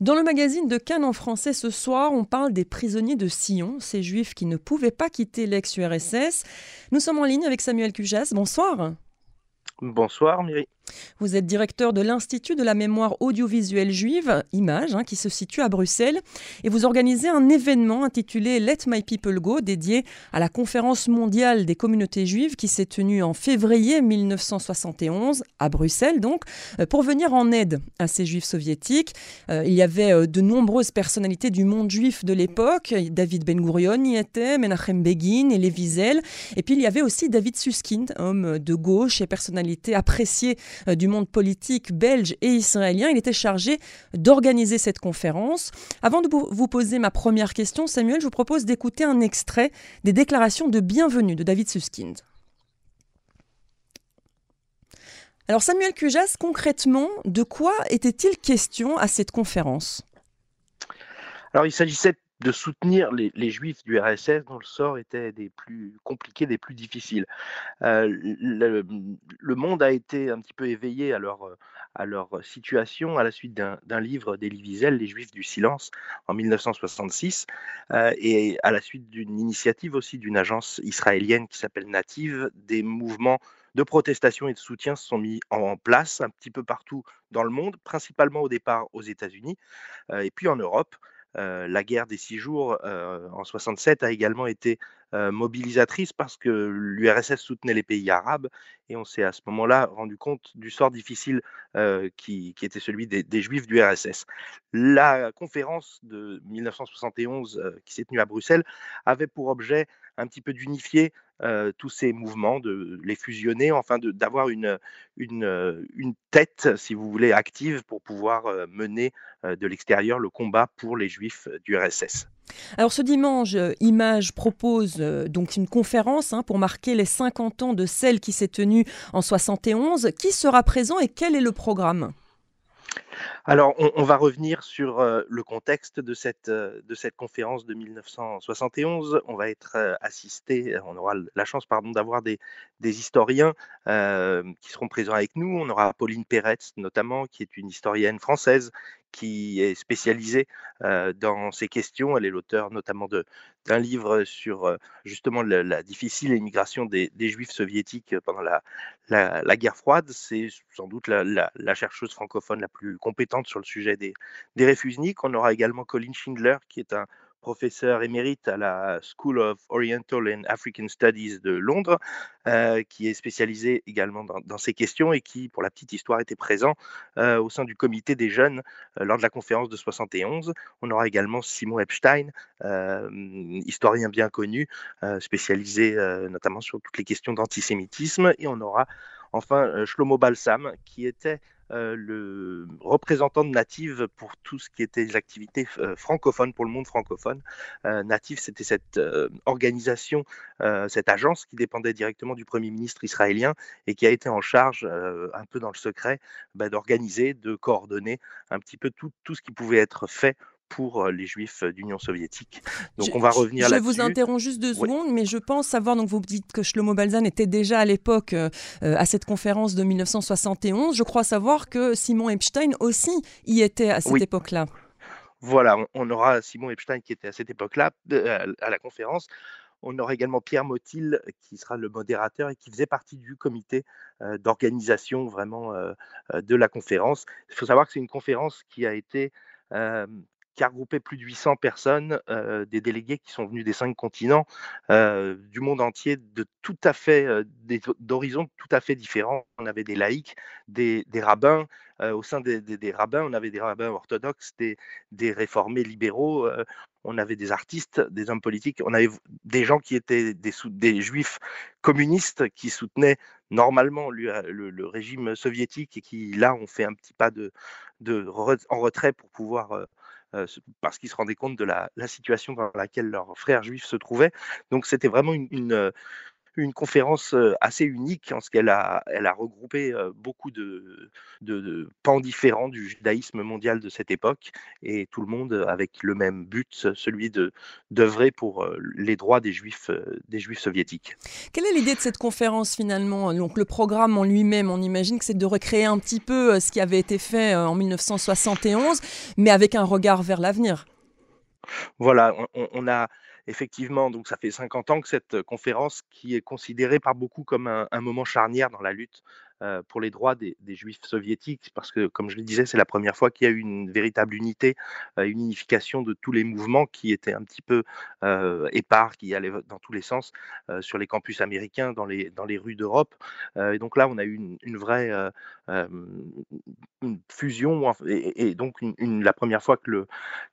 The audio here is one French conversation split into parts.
Dans le magazine de Cannes en français ce soir, on parle des prisonniers de Sion, ces juifs qui ne pouvaient pas quitter l'ex-URSS. Nous sommes en ligne avec Samuel Cujas. Bonsoir. Bonsoir Myri. Vous êtes directeur de l'Institut de la mémoire audiovisuelle juive, Image, hein, qui se situe à Bruxelles, et vous organisez un événement intitulé Let My People Go, dédié à la conférence mondiale des communautés juives qui s'est tenue en février 1971 à Bruxelles, donc, euh, pour venir en aide à ces juifs soviétiques. Euh, il y avait euh, de nombreuses personnalités du monde juif de l'époque. David Ben Gurion y était, Menachem Begin, et Wiesel. Et puis il y avait aussi David Suskind, homme de gauche et personnalité appréciée du monde politique belge et israélien. Il était chargé d'organiser cette conférence. Avant de vous poser ma première question, Samuel, je vous propose d'écouter un extrait des déclarations de bienvenue de David Suskind. Alors Samuel Cujas, concrètement, de quoi était-il question à cette conférence? Alors il s'agissait de soutenir les, juifs du RSS dont le sort était des plus compliqués, des plus difficiles. Euh, le, monde a été un petit peu éveillé à leur, situation à la suite d'un livre d'Elie Wiesel, Les Juifs du silence, en 1966, euh, et à la suite d'une initiative aussi d'une agence israélienne qui s'appelle Native, des mouvements de protestation et de soutien se sont mis en place un petit peu partout dans le monde, principalement au départ aux États-Unis euh, et puis en Europe. Euh, la guerre des six jours euh, en 67 a également été euh, mobilisatrice parce que l'URSS soutenait les pays arabes et on s'est à ce moment-là rendu compte du sort difficile qui, était celui des, juifs du RSS. La conférence de 1971 qui s'est tenue à Bruxelles avait pour objet un petit peu d'unifier tous ces mouvements, de les fusionner, enfin d'avoir une, une, tête, si vous voulez, active pour pouvoir mener de l'extérieur le combat pour les juifs du RSS. Alors ce dimanche, Image propose donc une conférence hein, pour marquer les 50 ans de celle qui s'est tenue en 71. Qui sera présent et quel est le programme? Alors, on, va revenir sur euh, le contexte de cette, euh, de cette conférence de 1971. On va être euh, assisté, on aura la chance d'avoir des, des historiens qui seront présents avec nous. On aura Pauline Peretz, notamment, qui est une historienne française qui est spécialisée dans ces questions. Elle est l'auteur notamment d'un livre sur justement la, difficile émigration des, Juifs soviétiques pendant la, la, guerre froide. C'est sans doute la, chercheuse francophone la plus compétente sur le sujet des, des réfugiés. On aura également Colin Schindler, qui est un professeur émérite à la School of Oriental and African Studies de Londres, euh, qui est spécialisé également dans, ces questions et qui, pour la petite histoire, était présent euh, au sein du comité des jeunes euh, lors de la conférence de 71. On aura également Simon Epstein, historien bien connu, spécialisé notamment sur toutes les questions d'antisémitisme. Et on aura enfin Shlomo Balsam, qui était euh, le représentant de Native pour tout ce qui était les activités euh, francophones, pour le monde francophone. Euh, Native, c'était cette organisation, cette agence qui dépendait directement du Premier ministre israélien et qui a été en charge, un peu dans le secret, bah, d'organiser, de coordonner un petit peu tout, tout ce qui pouvait être fait pour les juifs d'Union soviétique. Donc on va revenir là-dessus. Je vous interromps juste deux secondes, mais je pense savoir, donc vous dites que Shlomo Balzan était déjà à l'époque à cette conférence de 1971. Je crois savoir que Simon Epstein aussi y était à cette époque-là. Voilà, on, aura Simon Epstein qui était à cette époque-là à la conférence. On aura également Pierre Motil qui sera le modérateur et qui faisait partie du comité d'organisation vraiment de la conférence. Il faut savoir que c'est une conférence qui a été qui a regroupé plus de 800 personnes, des délégués qui sont venus des cinq continents, du monde entier, de tout à fait, d'horizons tout à fait différents. On avait des laïcs, des, rabbins, au sein des, rabbins, on avait des rabbins orthodoxes, des, réformés libéraux, on avait des artistes, des hommes politiques, on avait des gens qui étaient des, juifs communistes qui soutenaient normalement le, régime soviétique et qui, là, ont fait un petit pas de, en retrait pour pouvoir euh, parce qu'ils se rendaient compte de la, situation dans laquelle leurs frères juifs se trouvaient. Donc c'était vraiment une, une conférence assez unique en ce qu'elle a, elle a regroupé beaucoup de, de, pans différents du judaïsme mondial de cette époque et tout le monde avec le même but, celui de d'œuvrer pour les droits des juifs, des juifs soviétiques. Quelle est l'idée de cette conférence finalement Donc le programme en lui-même, on imagine que c'est de recréer un petit peu ce qui avait été fait en 1971, mais avec un regard vers l'avenir. Voilà, on, a effectivement, donc ça fait 50 ans que cette conférence, qui est considérée par beaucoup comme un moment charnière dans la lutte euh, pour les droits des, juifs soviétiques, parce que, comme je le disais, c'est la première fois qu'il y a eu une véritable unité, euh, une unification de tous les mouvements qui étaient un petit peu euh, épars, qui allaient dans tous les sens sur les campus américains, dans les, rues d'Europe. et donc là, on a eu une, vraie fusion, et, donc la première fois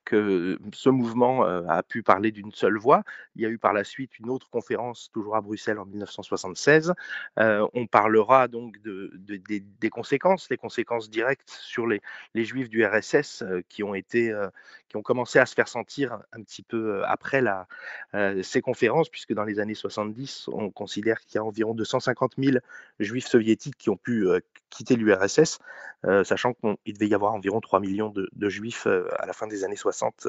que ce mouvement a pu parler d'une seule voix. Il y a eu par la suite une autre conférence, toujours à Bruxelles en 1976. on parlera donc de des, conséquences, les conséquences directes sur les, juifs du RSS euh, qui ont été, euh, qui ont commencé à se faire sentir un petit peu euh, après ces conférences, puisque dans les années 70, on considère qu'il y a environ 250 000 juifs soviétiques qui ont pu quitter l'URSS, sachant qu'il devait y avoir environ 3 millions de juifs à la fin des années 60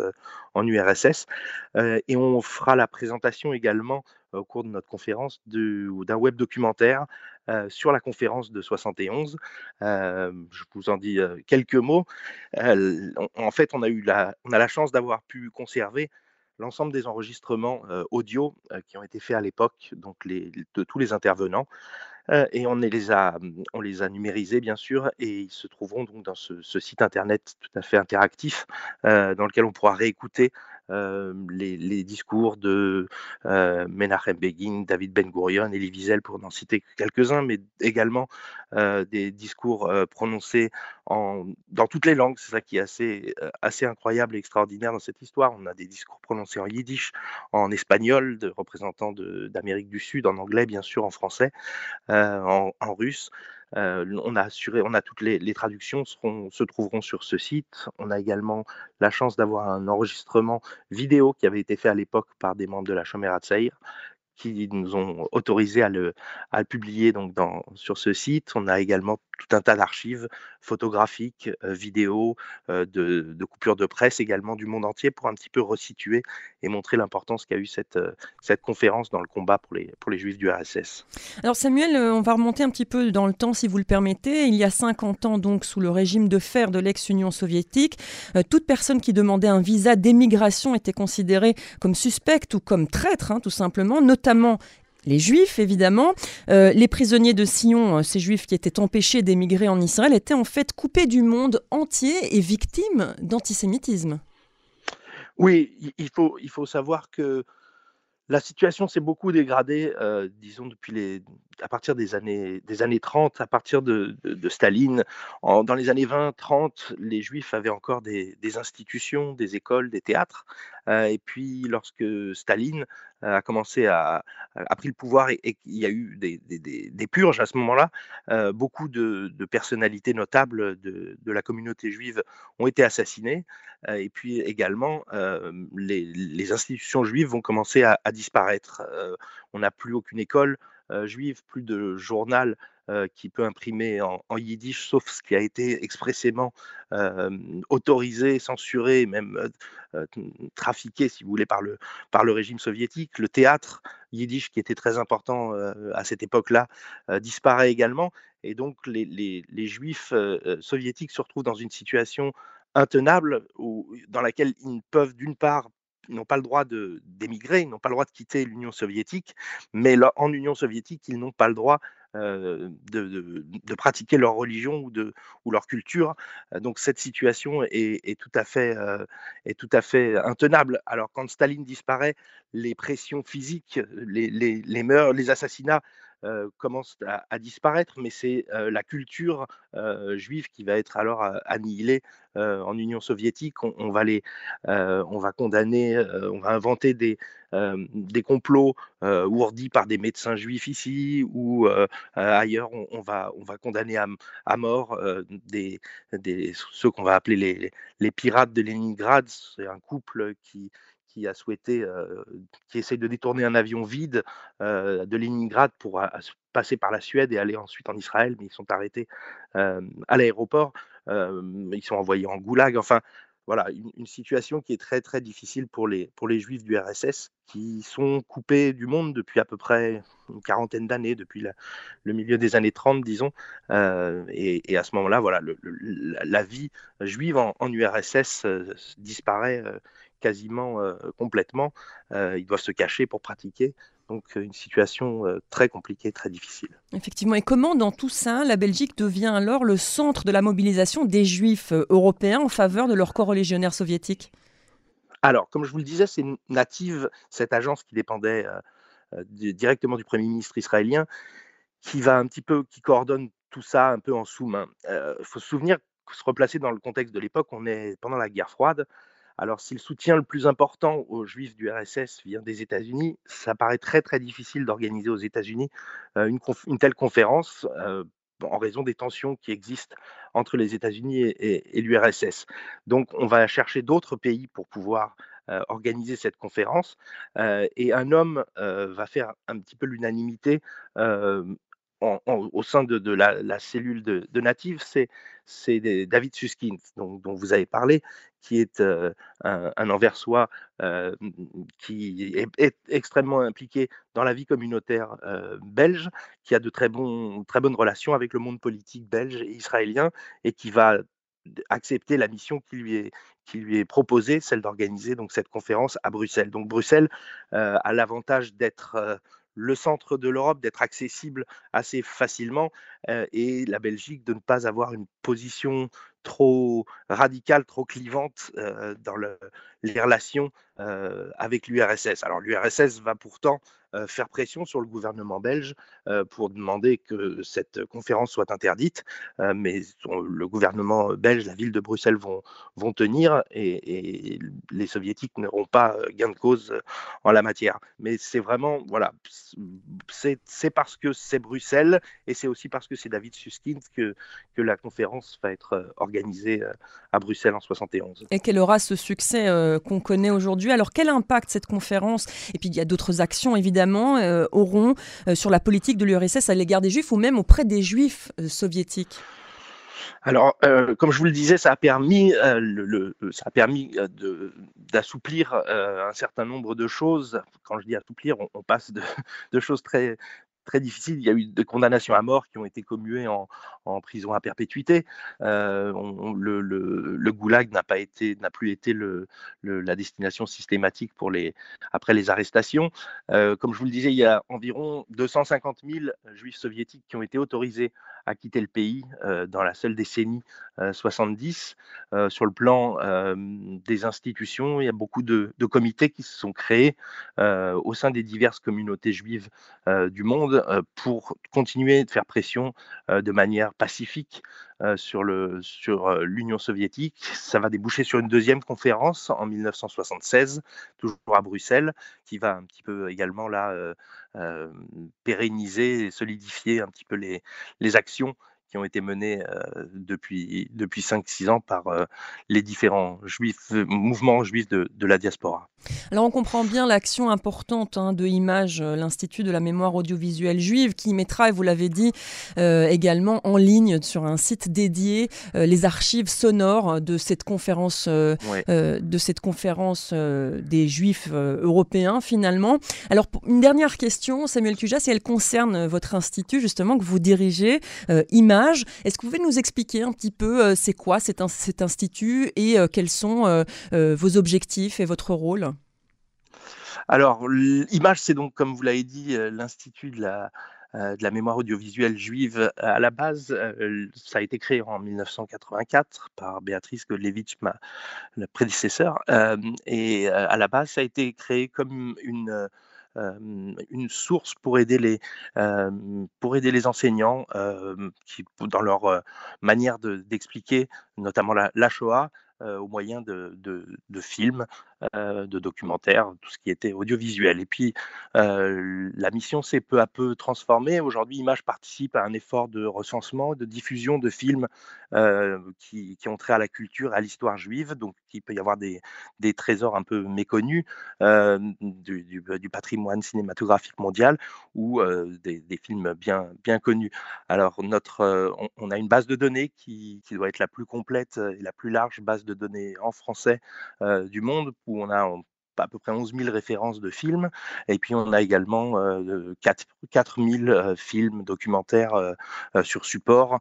en URSS. et on fera la présentation également au cours de notre conférence d'un web documentaire sur la conférence de 71. je vous en dis quelques mots. en fait, on a eu la, on a la chance d'avoir pu conserver l'ensemble des enregistrements audio qui ont été faits à l'époque, donc les, de tous les intervenants. et on les, a, on les a numérisés, bien sûr, et ils se trouveront donc dans ce site internet tout à fait interactif, dans lequel on pourra réécouter les, discours de Menachem Begin, David Ben Gurion, Elie Wiesel, pour n'en citer que quelques-uns, mais également des discours prononcés en, dans toutes les langues. C'est ça qui est assez, assez incroyable et extraordinaire dans cette histoire. On a des discours prononcés en yiddish, en espagnol, de représentants d'Amérique du Sud, en anglais, bien sûr, en français, en, en russe. On a assuré, on a toutes les, traductions seront, se trouveront sur ce site. On a également la chance d'avoir un enregistrement vidéo qui avait été fait à l'époque par des membres de la Chomera Tsaïr, qui nous ont autorisé à le, publier donc sur ce site. On a également tout un tas d'archives photographiques, euh, vidéos, euh, de, coupures de presse également du monde entier pour un petit peu resituer et montrer l'importance qu'a eu cette, euh, cette conférence dans le combat pour les, pour les juifs du RSS. Alors Samuel, on va remonter un petit peu dans le temps si vous le permettez. Il y a 50 ans donc sous le régime de fer de l'ex-Union soviétique, toute personne qui demandait un visa d'émigration était considérée comme suspecte ou comme traître hein, tout simplement, notamment les juifs, évidemment. Euh, les prisonniers de Sion, euh, ces juifs qui étaient empêchés d'émigrer en Israël, étaient en fait coupés du monde entier et victimes d'antisémitisme. Oui, il faut, il faut savoir que la situation s'est beaucoup dégradée, euh, disons, depuis les, à partir des années, des années 30, à partir de, Staline. dans les années 20-30, les Juifs avaient encore des, institutions, des écoles, des théâtres. Euh, et puis, lorsque Staline euh, a commencé à, a pris le pouvoir et, qu'il y a eu des, des, purges à ce moment-là, beaucoup de, personnalités notables de, la communauté juive ont été assassinées. et puis également, les, institutions juives vont commencer à, disparaître. on n'a plus aucune école euh, juive, plus de journal euh, qui peut imprimer en, yiddish, sauf ce qui a été expressément euh, autorisé, censuré, même trafiqué, si vous voulez, par le, par le régime soviétique. Le théâtre yiddish, qui était très important à cette époque-là, disparaît également. Et donc, les, les, les juifs soviétiques se retrouvent dans une situation intenable où, dans laquelle ils ne peuvent d'une part n'ont pas le droit d'émigrer, ils n'ont pas le droit de quitter l'Union soviétique, mais en Union soviétique, ils n'ont pas le droit de, de, pratiquer leur religion ou, de, leur culture. Donc cette situation est, tout à fait, est tout à fait intenable. Alors quand Staline disparaît, les pressions physiques, les, les, les, assassinats euh, commence à, disparaître, mais c'est la culture juive qui va être alors annihilée en Union soviétique. On, va les, on va condamner, on va inventer des, des complots ourdis par des médecins juifs ici ou ailleurs. On, va, on va condamner à, mort des, des, ceux qu'on va appeler les, les, pirates de Leningrad. C'est un couple qui, qui a souhaité, qui essaye de détourner un avion vide de Leningrad pour passer par la Suède et aller ensuite en Israël, mais ils sont arrêtés à l'aéroport. ils sont envoyés en goulag. Enfin, voilà, une, situation qui est très très difficile pour les, pour les juifs du RSS qui sont coupés du monde depuis à peu près une quarantaine d'années, depuis le milieu des années 30, disons. Et, à ce moment-là, voilà, la, vie juive en, URSS disparaît quasiment complètement. ils doivent se cacher pour pratiquer. Donc euh, une situation euh, très compliquée, très difficile. Effectivement. Et comment dans tout ça, la Belgique devient alors le centre de la mobilisation des juifs euh, européens en faveur de leurs co-religionnaires soviétiques Alors, comme je vous le disais, c'est Native, cette agence qui dépendait directement du Premier ministre israélien, qui va un petit peu, qui coordonne tout ça un peu en sous-main. Il faut se souvenir, se replacer dans le contexte de l'époque, on est pendant la guerre froide. Alors, si le soutien le plus important aux juifs du RSS vient des États-Unis, ça paraît très très difficile d'organiser aux États-Unis une, telle conférence en raison des tensions qui existent entre les États-Unis et, l'URSS. Donc, on va chercher d'autres pays pour pouvoir organiser cette conférence. et un homme va faire un petit peu l'unanimité au sein de, la, cellule de, Native, c'est David Suskind, dont, vous avez parlé, qui est un, un, Anversois qui est, extrêmement impliqué dans la vie communautaire belge, qui a de très, très bonnes relations avec le monde politique belge et israélien, et qui va accepter la mission qui lui est, qui lui est proposée, celle d'organiser donc cette conférence à Bruxelles. Donc Bruxelles a l'avantage d'être le centre de l'Europe, d'être accessible assez facilement, et la Belgique de ne pas avoir une position trop radicale, trop clivante dans les relations avec l'URSS. Alors l'URSS va pourtant faire pression sur le gouvernement belge pour demander que cette conférence soit interdite, mais le gouvernement belge, la ville de Bruxelles vont, tenir et, les soviétiques n'auront pas gain de cause en la matière. Mais c'est vraiment, voilà, c'est parce que c'est Bruxelles et c'est aussi parce que c'est David Susskind que, que la conférence va être organisée à Bruxelles en 71. Et qu'elle aura ce succès qu'on connaît aujourd'hui. Alors quel impact cette conférence, et puis il y a d'autres actions évidemment, euh, auront euh, sur la politique de l'URSS à l'égard des Juifs ou même auprès des Juifs euh, soviétiques? Alors, comme je vous le disais, ça a permis, a d'assouplir un certain nombre de choses. Quand je dis assouplir, on, passe de, choses très, très difficile. Il y a eu des condamnations à mort qui ont été commuées en, prison à perpétuité. Euh, le, goulag n'a pas été, n'a plus été la destination systématique pour les, après les arrestations. Euh, comme je vous le disais, il y a environ 250 000 juifs soviétiques qui ont été autorisés à quitter le pays dans la seule décennie 70. sur le plan des institutions, il y a beaucoup de, de, comités qui se sont créés au sein des diverses communautés juives du monde pour continuer de faire pression de manière pacifique sur l'Union sur, soviétique. Ça va déboucher sur une deuxième conférence en 1976, toujours à Bruxelles, qui va un petit peu également là pérenniser et solidifier un petit peu les, les actions qui ont été menées depuis, depuis 5-6 ans par les différents juifs, mouvements juifs de, de, la diaspora. Alors on comprend bien l'action importante hein, de Image, l'Institut de la mémoire audiovisuelle juive, qui mettra, et vous l'avez dit, également en ligne sur un site dédié les archives sonores de cette conférence, de cette conférence des juifs européens finalement. Alors une dernière question, Samuel Cujas, et elle concerne votre institut justement que vous dirigez, Image est-ce que vous pouvez nous expliquer un petit peu euh, c'est quoi cet, institut et euh, quels sont euh, vos objectifs et votre rôle? Alors, l'image, c'est donc, comme vous l'avez dit, l'Institut de la, mémoire audiovisuelle juive. À la base, ça a été créé en 1984 par Béatrice Godlevitch, ma la prédécesseur. et à la base, ça a été créé comme une une source pour aider les, pour aider les enseignants qui, dans leur manière d'expliquer notamment la, Shoah au moyen de, de, films de documentaires, tout ce qui était audiovisuel. Et puis, la mission s'est peu à peu transformée. Aujourd'hui, Image participe à un effort de recensement, de diffusion de films qui, ont trait à la culture, à l'histoire juive. Donc, il peut y avoir des, trésors un peu méconnus du, patrimoine cinématographique mondial ou des, films bien, connus. Alors, notre, on, a une base de données qui, qui, doit être la plus complète et la plus large base de données en français du monde où on a à peu près 11 000 références de films. Et puis, on a également 4, 000 films documentaires sur support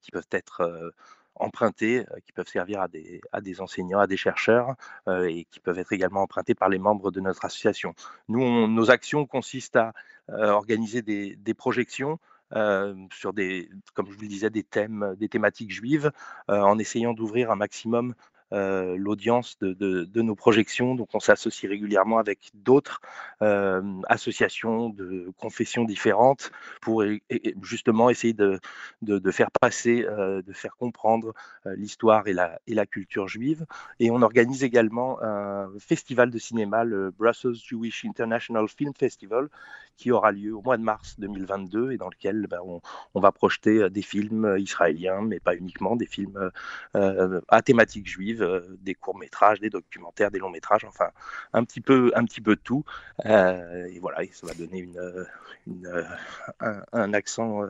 qui peuvent être empruntés, qui peuvent servir à des, enseignants, à des chercheurs, et qui peuvent être également empruntés par les membres de notre association. Nos actions consistent à organiser des, des projections sur des, comme je vous le disais, des thèmes, des thématiques juives, en essayant d'ouvrir un maximum euh, l'audience de, nos projections. Donc, on s'associe régulièrement avec d'autres euh, associations de confessions différentes pour justement essayer de, faire passer, euh, de faire comprendre l'histoire et la, et la culture juive. Et on organise également un festival de cinéma, le Brussels Jewish International Film Festival, qui aura lieu au mois de mars 2022 et dans lequel ben, on, va projeter des films israéliens, mais pas uniquement, des films à thématique juive euh, des courts-métrages, des documentaires, des longs-métrages, enfin un petit peu, un petit peu tout. Euh, et voilà, ça va donner une, un, accent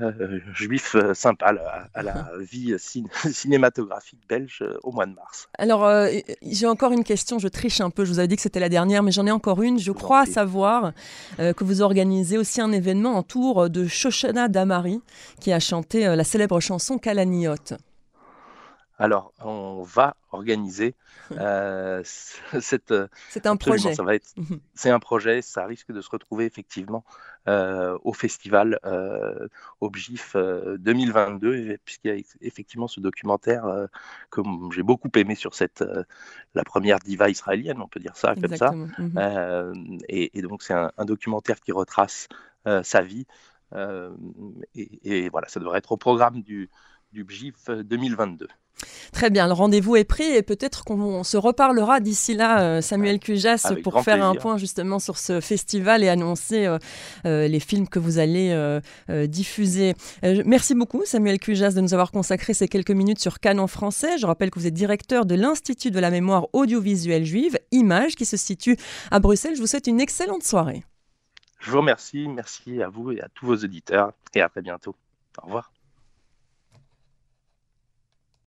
euh, juif sympa à, la vie cinématographique belge au mois de mars. Alors, j'ai encore une question, je triche un peu, je vous avais dit que c'était la dernière, mais j'en ai encore une. Je crois savoir que vous organisez aussi un événement en tour de Shoshana Damari, qui a chanté la célèbre chanson Kalaniot. Alors, on va organiser euh, cette. C'est un projet. Ça va être. C'est un projet. Ça risque de se retrouver effectivement euh, au festival euh, au BGIF 2022, puisqu'il y a effectivement ce documentaire que j'ai beaucoup aimé sur cette la première diva israélienne, on peut dire ça comme ça. Mhm. Et, donc c'est un, documentaire qui retrace sa vie. Et, voilà, ça devrait être au programme du, du BGIF 2022. Très bien, le rendez-vous est pris et peut-être qu'on se reparlera d'ici là, euh, Samuel Cujas, pour faire un point justement sur ce festival et annoncer euh, euh, les films que vous allez diffuser. merci beaucoup, Samuel Cujas, de nous avoir consacré ces quelques minutes sur Canon français. Je rappelle que vous êtes directeur de l'Institut de la mémoire audiovisuelle juive, Image, qui se situe à Bruxelles. Je vous souhaite une excellente soirée. Je vous remercie, merci à vous et à tous vos auditeurs et à très bientôt. Au revoir.